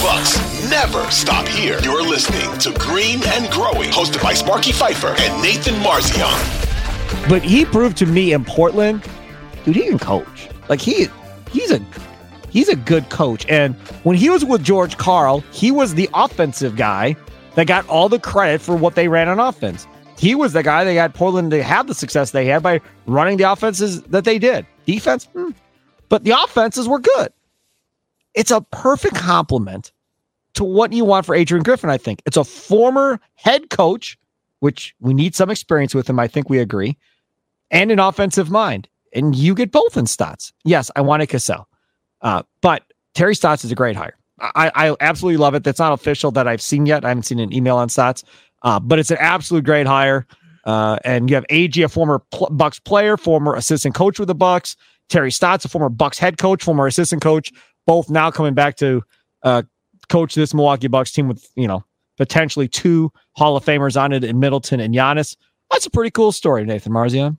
Bucks never stop here. You're listening to Green and Growing, hosted by Sparky Fifer and Nathan Marzion. But he proved to me in Portland, dude, he can coach. Like he he's a he's a good coach. And when he was with George Karl, he was the offensive guy that got all the credit for what they ran on offense. He was the guy that got Portland to have the success they had by running the offenses that they did. Defense, hmm. but the offenses were good. It's a perfect complement to what you want for Adrian Griffin, I think. It's a former head coach, which we need some experience with him. I think we agree, and an offensive mind. And you get both in Stotts. Yes, I wanted Cassell. Uh, but Terry Stotts is a great hire. I, I, absolutely love it. That's not official that I've seen yet. I haven't seen an email on Stotts, uh, but it's an absolute great hire. Uh, and you have AG, a former pl- Bucks player, former assistant coach with the Bucks. Terry Stotts, a former Bucks head coach, former assistant coach both now coming back to uh, coach this Milwaukee Bucks team with, you know, potentially two Hall of Famers on it in Middleton and Giannis. That's a pretty cool story, Nathan Marzion.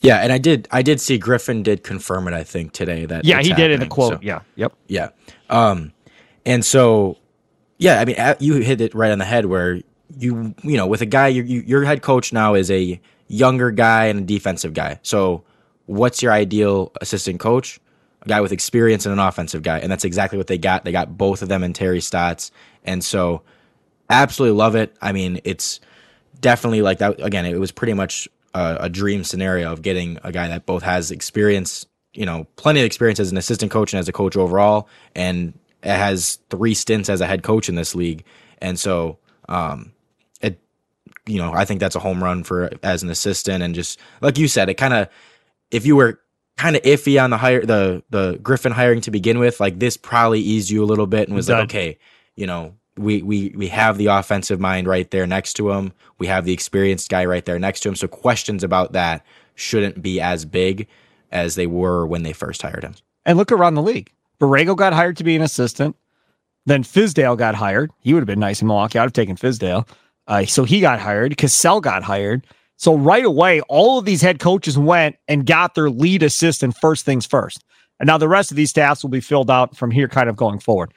Yeah, and I did I did see Griffin did confirm it I think today that Yeah, he did in the quote. So, yeah. Yep. Yeah. Um and so yeah, I mean you hit it right on the head where you you know, with a guy you, you, your head coach now is a younger guy and a defensive guy. So what's your ideal assistant coach? A guy with experience and an offensive guy. And that's exactly what they got. They got both of them in Terry Stotts. And so absolutely love it. I mean, it's definitely like that again, it was pretty much a, a, dream scenario of getting a guy that both has experience, you know, plenty of experience as an assistant coach and as a coach overall, and has three stints as a head coach in this league. And so, um, it, you know, I think that's a home run for as an assistant. And just like you said, it kind of, if you were kind of iffy on the hire, the the Griffin hiring to begin with, like this probably eased you a little bit and was like, okay, you know, we we we have the offensive mind right there next to him. We have the experienced guy right there next to him. So questions about that shouldn't be as big as they were when they first hired him. And look around the league. Borrego got hired to be an assistant. Then Fizdale got hired. He would have been nice in Milwaukee. I'd have taken Fizdale. Uh, so he got hired. Cassell got hired. So right away, all of these head coaches went and got their lead assistant first things first. And now the rest of these staffs will be filled out from here kind of going forward.